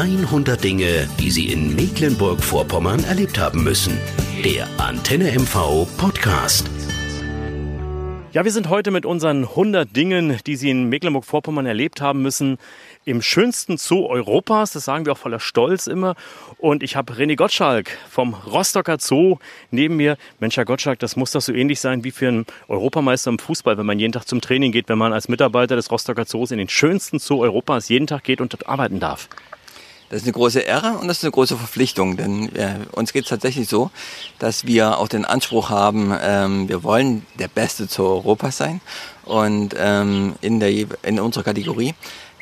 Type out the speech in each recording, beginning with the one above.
100 Dinge, die Sie in Mecklenburg-Vorpommern erlebt haben müssen. Der Antenne MV Podcast. Ja, wir sind heute mit unseren 100 Dingen, die Sie in Mecklenburg-Vorpommern erlebt haben müssen, im schönsten Zoo Europas. Das sagen wir auch voller Stolz immer. Und ich habe René Gottschalk vom Rostocker Zoo neben mir. Mensch, Herr Gottschalk, das muss doch so ähnlich sein wie für einen Europameister im Fußball, wenn man jeden Tag zum Training geht, wenn man als Mitarbeiter des Rostocker Zoos in den schönsten Zoo Europas jeden Tag geht und dort arbeiten darf. Das ist eine große Ehre und das ist eine große Verpflichtung, denn äh, uns geht es tatsächlich so, dass wir auch den Anspruch haben, ähm, wir wollen der beste Zoo Europas sein und ähm, in, der, in unserer Kategorie.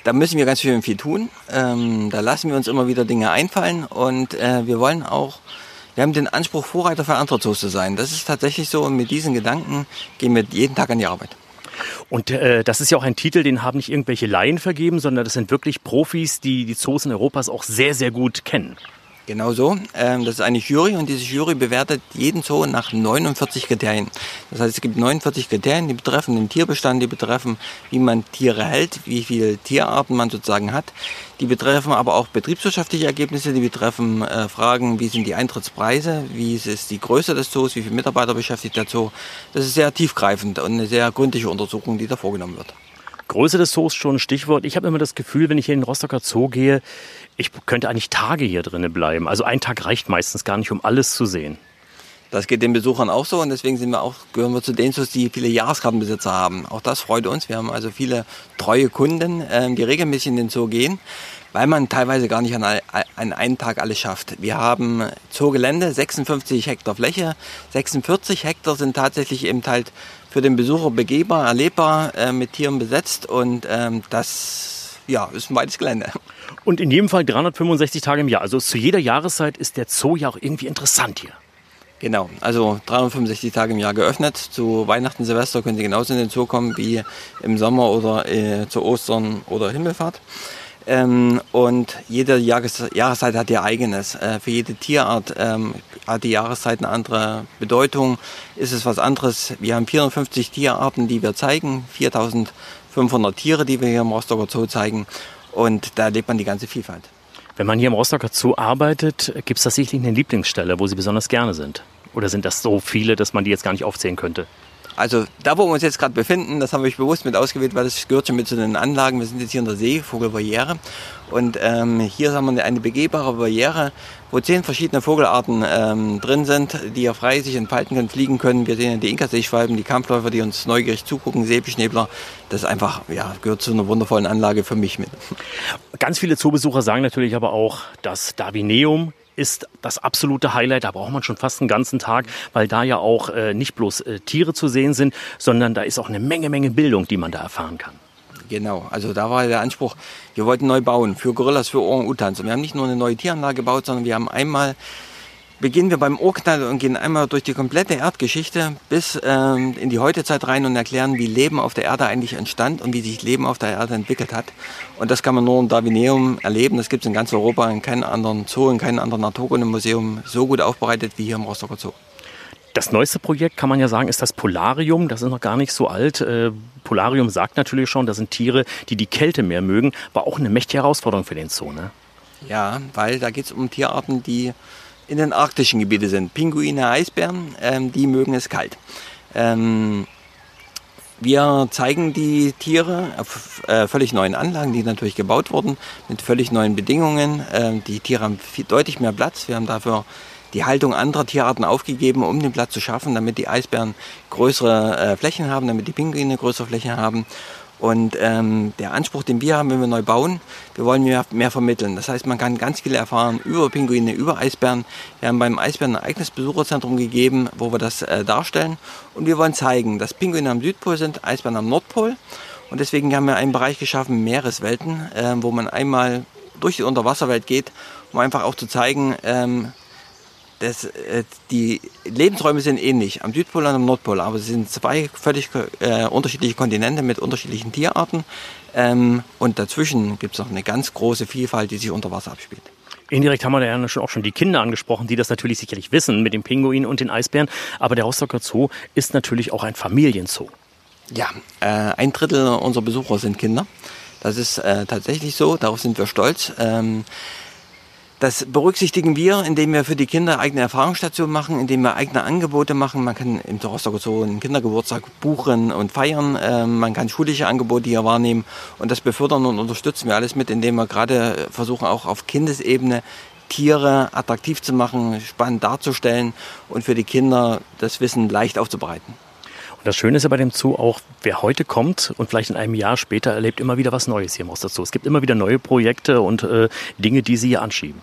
Da müssen wir ganz schön viel tun. Ähm, da lassen wir uns immer wieder Dinge einfallen und äh, wir wollen auch, wir haben den Anspruch, Vorreiter für andere zu sein. Das ist tatsächlich so und mit diesen Gedanken gehen wir jeden Tag an die Arbeit. Und äh, das ist ja auch ein Titel, den haben nicht irgendwelche Laien vergeben, sondern das sind wirklich Profis, die die Zoos in Europas auch sehr, sehr gut kennen. Genau so. Ähm, das ist eine Jury und diese Jury bewertet jeden Zoo nach 49 Kriterien. Das heißt, es gibt 49 Kriterien, die betreffen den Tierbestand, die betreffen, wie man Tiere hält, wie viele Tierarten man sozusagen hat. Die betreffen aber auch betriebswirtschaftliche Ergebnisse, die betreffen äh, Fragen, wie sind die Eintrittspreise, wie ist die Größe des Zoos, wie viele Mitarbeiter beschäftigt der Zoo. Das ist sehr tiefgreifend und eine sehr gründliche Untersuchung, die da vorgenommen wird. Größe des Zoos schon ein Stichwort. Ich habe immer das Gefühl, wenn ich hier in den Rostocker Zoo gehe, ich könnte eigentlich Tage hier drinnen bleiben. Also ein Tag reicht meistens gar nicht, um alles zu sehen. Das geht den Besuchern auch so und deswegen sind wir auch, gehören wir zu den Zoos, die viele Jahreskartenbesitzer haben. Auch das freut uns. Wir haben also viele treue Kunden, ähm, die regelmäßig in den Zoo gehen, weil man teilweise gar nicht an, an einem Tag alles schafft. Wir haben Zoogelände, 56 Hektar Fläche, 46 Hektar sind tatsächlich eben halt für den Besucher begehbar, erlebbar, äh, mit Tieren besetzt und ähm, das ja, ist ein weites Gelände. Und in jedem Fall 365 Tage im Jahr. Also zu jeder Jahreszeit ist der Zoo ja auch irgendwie interessant hier. Genau, also 365 Tage im Jahr geöffnet. Zu Weihnachten, Silvester können Sie genauso in den Zoo kommen wie im Sommer oder äh, zu Ostern oder Himmelfahrt. Ähm, und jede Jahres Jahreszeit hat ihr eigenes. Äh, für jede Tierart ähm, hat die Jahreszeit eine andere Bedeutung. Ist es was anderes? Wir haben 450 Tierarten, die wir zeigen, 4500 Tiere, die wir hier im Rostocker Zoo zeigen. Und da erlebt man die ganze Vielfalt. Wenn man hier im Rostocker Zoo arbeitet, gibt es da sicherlich eine Lieblingsstelle, wo Sie besonders gerne sind? Oder sind das so viele, dass man die jetzt gar nicht aufzählen könnte? Also da, wo wir uns jetzt gerade befinden, das haben wir bewusst mit ausgewählt, weil das gehört schon mit zu den Anlagen. Wir sind jetzt hier in der Seevogelbarriere und ähm, hier haben wir eine begehbare Barriere, wo zehn verschiedene Vogelarten ähm, drin sind, die ja frei sich entfalten können, fliegen können. Wir sehen die Inka-Seeschwalben, die Kampfläufer, die uns neugierig zugucken, Säbelschnäbler. Das ist einfach, ja, gehört zu einer wundervollen Anlage für mich mit. Ganz viele Zoobesucher sagen natürlich aber auch, dass Darwineum ist das absolute Highlight. Da braucht man schon fast einen ganzen Tag, weil da ja auch äh, nicht bloß äh, Tiere zu sehen sind, sondern da ist auch eine Menge, Menge Bildung, die man da erfahren kann. Genau, also da war der Anspruch, wir wollten neu bauen für Gorillas, für Orang-Utans. Und wir haben nicht nur eine neue Tieranlage gebaut, sondern wir haben einmal beginnen wir beim Urknall und gehen einmal durch die komplette Erdgeschichte bis ähm, in die Heutezeit rein und erklären, wie Leben auf der Erde eigentlich entstand und wie sich Leben auf der Erde entwickelt hat. Und das kann man nur im Darwineum erleben. Das gibt es in ganz Europa, in keinem anderen Zoo, in keinem anderen Naturkundemuseum so gut aufbereitet wie hier im Rostocker Zoo. Das neueste Projekt kann man ja sagen, ist das Polarium. Das ist noch gar nicht so alt. Äh, Polarium sagt natürlich schon, das sind Tiere, die die Kälte mehr mögen. War auch eine mächtige Herausforderung für den Zoo, ne? Ja, weil da geht es um Tierarten, die in den arktischen Gebieten sind. Pinguine, Eisbären, ähm, die mögen es kalt. Ähm, wir zeigen die Tiere auf äh, völlig neuen Anlagen, die natürlich gebaut wurden, mit völlig neuen Bedingungen. Ähm, die Tiere haben viel, deutlich mehr Platz. Wir haben dafür die Haltung anderer Tierarten aufgegeben, um den Platz zu schaffen, damit die Eisbären größere äh, Flächen haben, damit die Pinguine größere Flächen haben. Und ähm, der Anspruch, den wir haben, wenn wir neu bauen, wir wollen mehr, mehr vermitteln. Das heißt, man kann ganz viel erfahren über Pinguine, über Eisbären. Wir haben beim Eisbären ein eigenes Besucherzentrum gegeben, wo wir das äh, darstellen. Und wir wollen zeigen, dass Pinguine am Südpol sind, Eisbären am Nordpol. Und deswegen haben wir einen Bereich geschaffen, Meereswelten, äh, wo man einmal durch die Unterwasserwelt geht, um einfach auch zu zeigen, ähm, das, äh, die Lebensräume sind ähnlich, am Südpol und am Nordpol, aber es sind zwei völlig äh, unterschiedliche Kontinente mit unterschiedlichen Tierarten. Ähm, und dazwischen gibt es noch eine ganz große Vielfalt, die sich unter Wasser abspielt. Indirekt haben wir ja auch schon die Kinder angesprochen, die das natürlich sicherlich wissen mit den Pinguinen und den Eisbären. Aber der Rostocker Zoo ist natürlich auch ein Familienzoo. Ja, äh, ein Drittel unserer Besucher sind Kinder. Das ist äh, tatsächlich so, darauf sind wir stolz. Ähm, Das berücksichtigen wir, indem wir für die Kinder eigene Erfahrungsstationen machen, indem wir eigene Angebote machen. Man kann im Rostocker Zoo einen Kindergeburtstag buchen und feiern. Ähm, man kann schulische Angebote hier wahrnehmen und das befördern und unterstützen wir alles mit, indem wir gerade versuchen, auch auf Kindesebene Tiere attraktiv zu machen, spannend darzustellen und für die Kinder das Wissen leicht aufzubereiten. Und das Schöne ist ja bei dem Zoo auch, wer heute kommt und vielleicht in einem Jahr später erlebt immer wieder was Neues hier im Osterzoo. Es gibt immer wieder neue Projekte und äh, Dinge, die Sie hier anschieben.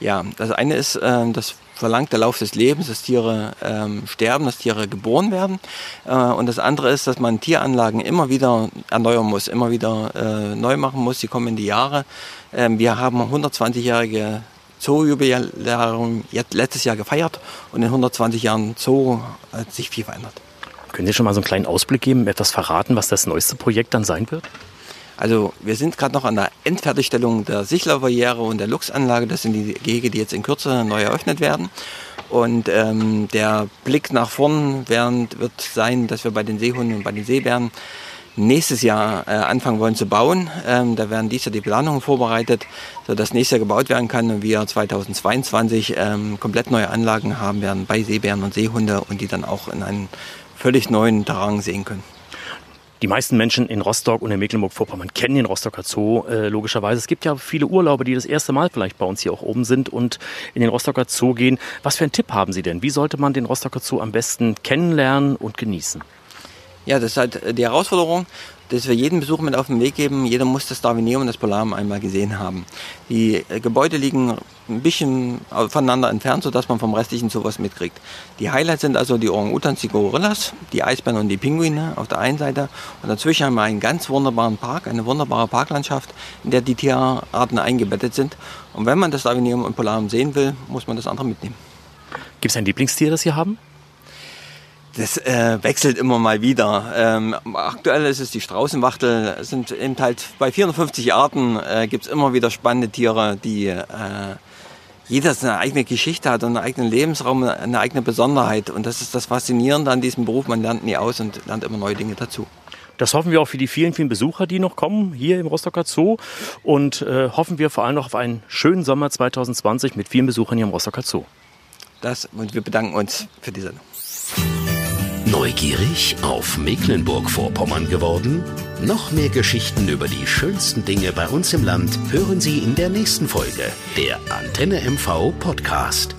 Ja, das eine ist, äh, das verlangt der Lauf des Lebens, dass Tiere ähm, sterben, dass Tiere geboren werden. Äh, und das andere ist, dass man Tieranlagen immer wieder erneuern muss, immer wieder äh, neu machen muss. Sie kommen in die Jahre. Ähm, wir haben 120-jährige Zoo-Jubiläum letztes Jahr gefeiert und in 120 Jahren Zoo hat sich viel verändert. Können Sie schon mal so einen kleinen Ausblick geben, etwas verraten, was das neueste Projekt dann sein wird? Also wir sind gerade noch an der Endfertigstellung der Sichlerbarriere und der Luchsanlage. Das sind die Gehege, die jetzt in Kürze neu eröffnet werden. Und ähm, der Blick nach vorn während, wird sein, dass wir bei den Seehunden und bei den Seebären nächstes Jahr äh, anfangen wollen zu bauen. Ähm, da werden dieses Jahr die Planungen vorbereitet, sodass nächstes Jahr gebaut werden kann und wir 2022 ähm, komplett neue Anlagen haben werden bei Seebären und Seehunde und die dann auch in einem völlig neuen Terrain sehen können. Die meisten Menschen in Rostock und in Mecklenburg-Vorpommern kennen den Rostocker Zoo äh, logischerweise. Es gibt ja viele Urlauber, die das erste Mal vielleicht bei uns hier auch oben sind und in den Rostocker Zoo gehen. Was für einen Tipp haben Sie denn? Wie sollte man den Rostocker Zoo am besten kennenlernen und genießen? Ja, das ist halt die Herausforderung, dass wir jeden Besuch mit auf den Weg geben. Jeder muss das Darwinium und das Polarum einmal gesehen haben. Die äh, Gebäude liegen ein bisschen voneinander entfernt, sodass man vom restlichen sowas mitkriegt. Die Highlights sind also die Orang-Utans, die Gorillas, die Eisbären und die Pinguine auf der einen Seite. Und dazwischen haben wir einen ganz wunderbaren Park, eine wunderbare Parklandschaft, in der die Tierarten eingebettet sind. Und wenn man das Darwinium und Polarum sehen will, muss man das andere mitnehmen. Gibt es ein Lieblingstier, das Sie haben? Das äh, wechselt immer mal wieder. Ähm, aktuell ist es die Straußenwachtel. Es sind eben halt bei 450 Arten äh, gibt es immer wieder spannende Tiere, die äh, jeder seine eigene Geschichte hat und einen eigenen Lebensraum, eine eigene Besonderheit. Und das ist das Faszinierende an diesem Beruf. Man lernt nie aus und lernt immer neue Dinge dazu. Das hoffen wir auch für die vielen, vielen Besucher, die noch kommen hier im Rostocker Zoo. Und äh, hoffen wir vor allem noch auf einen schönen Sommer 2020 mit vielen Besuchern hier im Rostocker Zoo. Das und wir bedanken uns für die Sendung. Neugierig auf Mecklenburg-Vorpommern geworden? Noch mehr Geschichten über die schönsten Dinge bei uns im Land hören Sie in der nächsten Folge der Antenne MV Podcast.